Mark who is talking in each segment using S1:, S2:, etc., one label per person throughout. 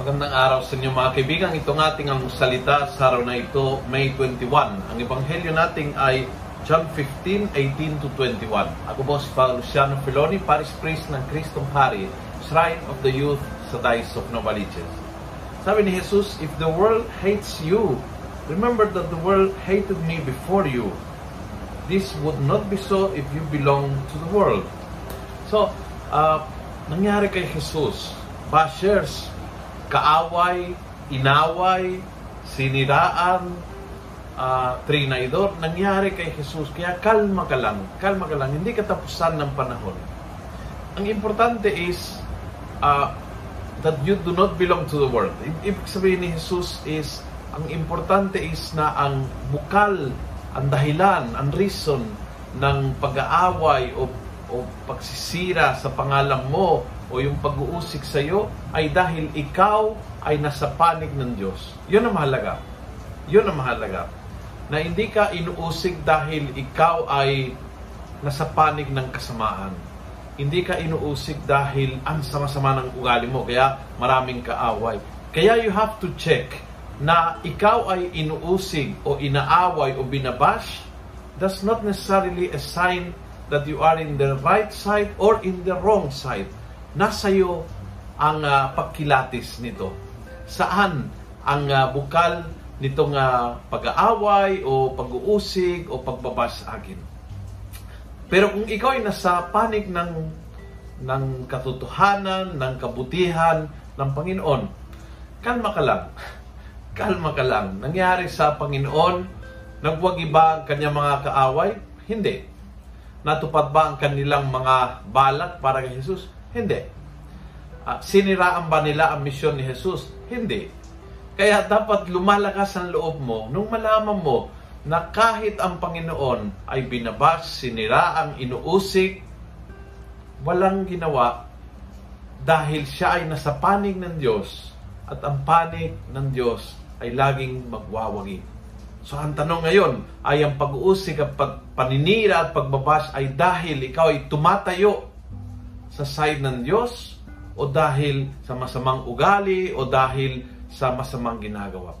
S1: magandang araw sa inyo mga kaibigan. Ito ng ating ang salita sa araw na ito, May 21. Ang ebanghelyo natin ay John 15, 18 to 21. Ako po si Father Luciano Filoni, Paris Priest ng Kristong Hari, Shrine of the Youth sa Dice of Novaliches. Sabi ni Jesus, If the world hates you, remember that the world hated me before you. This would not be so if you belong to the world. So, uh, nangyari kay Jesus, bashers, kaaway, inaway, siniraan, uh, trinaydor, nangyari kay Jesus. Kaya kalma ka lang, kalma ka lang, hindi katapusan ng panahon. Ang importante is uh, that you do not belong to the world. Ibig sabihin ni Jesus is, ang importante is na ang bukal, ang dahilan, ang reason ng pag-aaway o, o pagsisira sa pangalan mo o yung pag-uusik sa iyo ay dahil ikaw ay nasa panig ng Diyos. Yun ang mahalaga. Yun ang mahalaga. Na hindi ka inuusik dahil ikaw ay nasa panig ng kasamaan. Hindi ka inuusik dahil ang sama-sama ng ugali mo, kaya maraming kaaway. Kaya you have to check na ikaw ay inuusig o inaaway o binabash, that's not necessarily a sign that you are in the right side or in the wrong side nasa iyo ang uh, pagkilatis nito. Saan ang uh, bukal nitong uh, pag-aaway o pag-uusig o pagbabas akin. Pero kung ikaw ay nasa panig ng ng katotohanan, ng kabutihan ng Panginoon, kalma ka lang. Kalma ka lang. Nangyari sa Panginoon, nagwagi ba ang kanyang mga kaaway? Hindi. Natupad ba ang kanilang mga balak para kay Jesus? Hindi. Uh, siniraan ba nila ang misyon ni Jesus? Hindi. Kaya dapat lumalakas ang loob mo nung malaman mo na kahit ang Panginoon ay binabas, siniraan, inuusik, walang ginawa dahil siya ay nasa panig ng Diyos at ang panig ng Diyos ay laging magwawagi. So ang tanong ngayon ay ang pag-uusik at paninira at pagbabas ay dahil ikaw ay tumatayo sa side ng Diyos o dahil sa masamang ugali o dahil sa masamang ginagawa.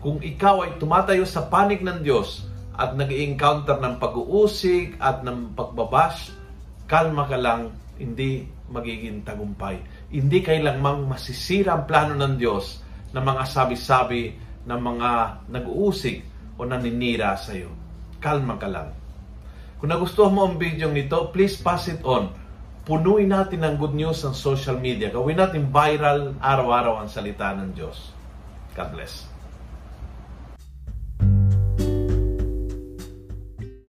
S1: Kung ikaw ay tumatayo sa panig ng Diyos at nag encounter ng pag-uusig at ng pagbabash, kalma ka lang, hindi magiging tagumpay. Hindi kailangang masisira ang plano ng Diyos ng mga sabi-sabi ng mga nag-uusig o naninira sa iyo. Kalma ka lang. Kung nagustuhan mo ang video nito, please pass it on. Punuin natin ng good news ang social media. Gawin natin viral araw-araw ang salita ng Diyos. God bless.